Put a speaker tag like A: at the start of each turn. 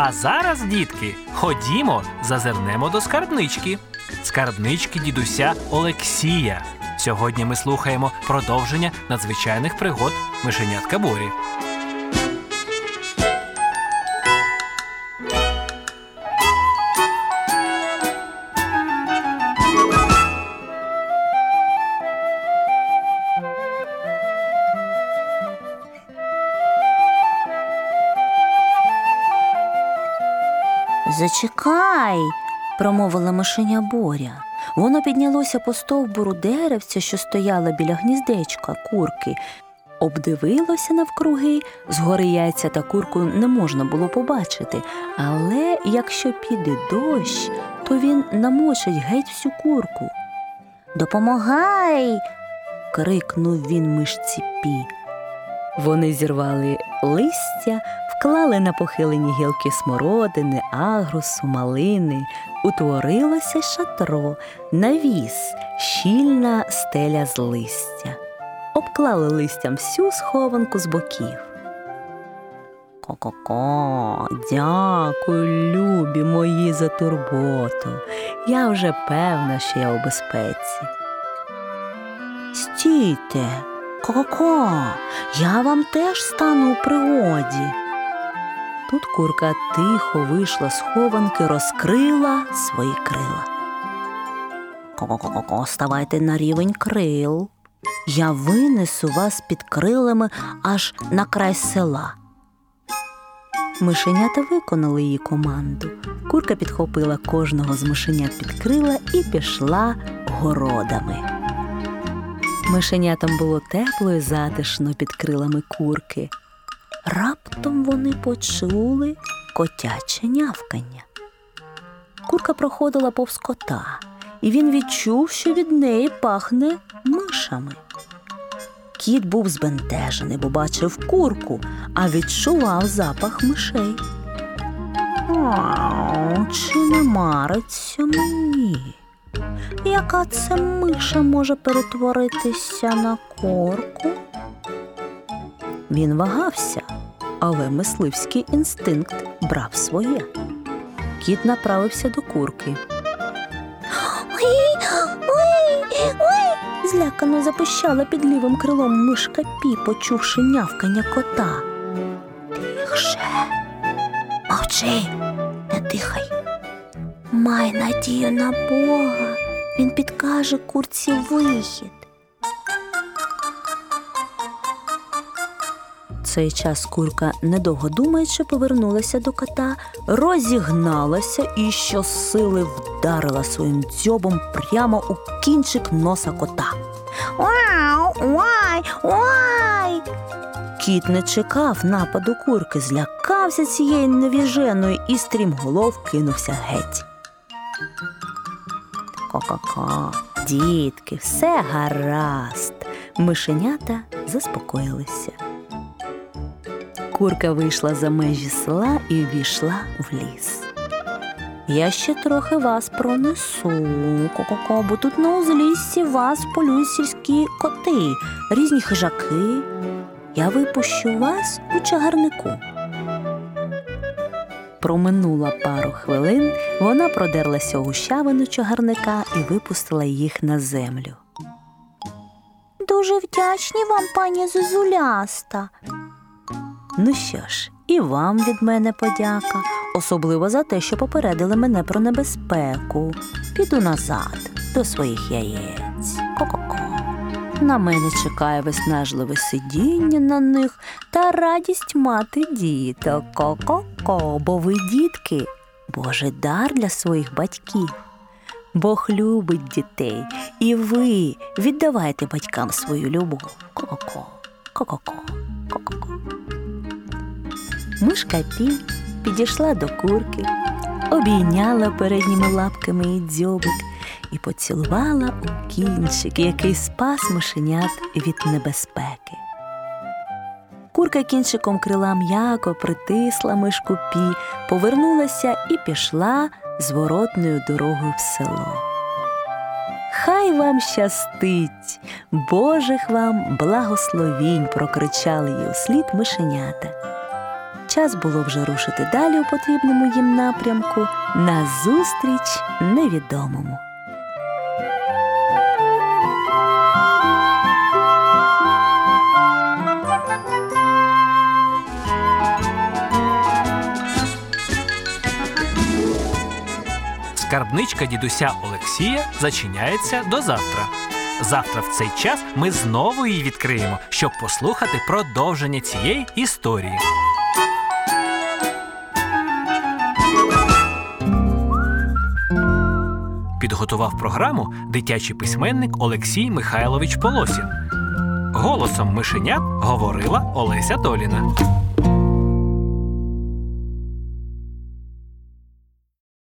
A: А зараз, дітки, ходімо, зазирнемо до скарбнички. Скарбнички дідуся Олексія. Сьогодні ми слухаємо продовження надзвичайних пригод мишенятка Борі.
B: Зачекай, промовила мишеня Боря. Воно піднялося по стовбуру деревця, що стояло біля гніздечка курки, обдивилося навкруги, згори яйця та курку не можна було побачити, але якщо піде дощ, то він намочить геть всю курку. Допомагай. крикнув він мишці Пі. Вони зірвали листя, вклали на похилені гілки смородини, агрусу, малини. Утворилося шатро, навіс, щільна стеля з листя. Обклали листям всю схованку з боків. Ко-ко-ко, дякую, любі мої, за турботу. Я вже певна, що я у безпеці. Стійте, ко-ко, я вам теж стану у пригоді. Тут курка тихо вийшла з хованки, розкрила свої крила. Ко-ко-ко, ставайте на рівень крил. Я винесу вас під крилами аж на край села. Мишенята виконали її команду. Курка підхопила кожного з мишенят під крила і пішла городами. Мишенятам було тепло і затишно під крилами курки. Раптом вони почули котяче нявкання. Курка проходила повз кота, і він відчув, що від неї пахне мишами. Кіт був збентежений, бо бачив курку, а відчував запах мишей. «Ау, Чи не мариться мені? Яка це миша може перетворитися на курку? Він вагався, але мисливський інстинкт брав своє. Кіт направився до курки. Ой, ой, ой. злякано запищала під лівим крилом мишка Пі, почувши нявкання кота. Тихше, мовчи, не дихай. Май надію на Бога. Він підкаже курці вихід. Цей час курка, недовго думаючи, повернулася до кота, розігналася і щосили вдарила своїм дзьобом прямо у кінчик носа кота. Вау, вай, вай! Кіт не чекав нападу курки, злякався цієї невіженої і стрімголов кинувся геть. Ко-ко-ко, дітки, все гаразд. Мишенята заспокоїлися. Курка вийшла за межі села і увійшла в ліс. Я ще трохи вас пронесу, ко-ко-ко, бо тут на узліссі вас полюють сільські коти, різні хижаки. Я випущу вас у чагарнику. Проминула пару хвилин, вона продерлася у гущавину чагарника і випустила їх на землю. Дуже вдячні вам, пані Зозуляста. Ну що ж, і вам від мене подяка, особливо за те, що попередили мене про небезпеку. Піду назад до своїх яєць. Ко-ко-ко. На мене чекає виснажливе сидіння на них та радість мати діток. Ко-ко-ко, бо ви дітки, Божий дар для своїх батьків. Бог любить дітей, і ви віддавайте батькам свою любов. Ко-ко-ко, ко-ко-ко, ко-ко-ко. Мишка Пі підійшла до курки, обійняла передніми лапками її дзьобик і поцілувала у кінчик, який спас мишенят від небезпеки. Курка кінчиком крила м'яко притисла мишку Пі, повернулася і пішла зворотною дорогою в село. Хай вам щастить, Божих вам благословінь, прокричали їй услід мишенята. час було вже рушити далі у потрібному їм напрямку назустріч невідомому.
A: Скарбничка дідуся Олексія зачиняється до завтра. Завтра в цей час ми знову її відкриємо, щоб послухати продовження цієї історії. Підготував програму дитячий письменник Олексій Михайлович Полосін. Голосом мишенят говорила Олеся Доліна.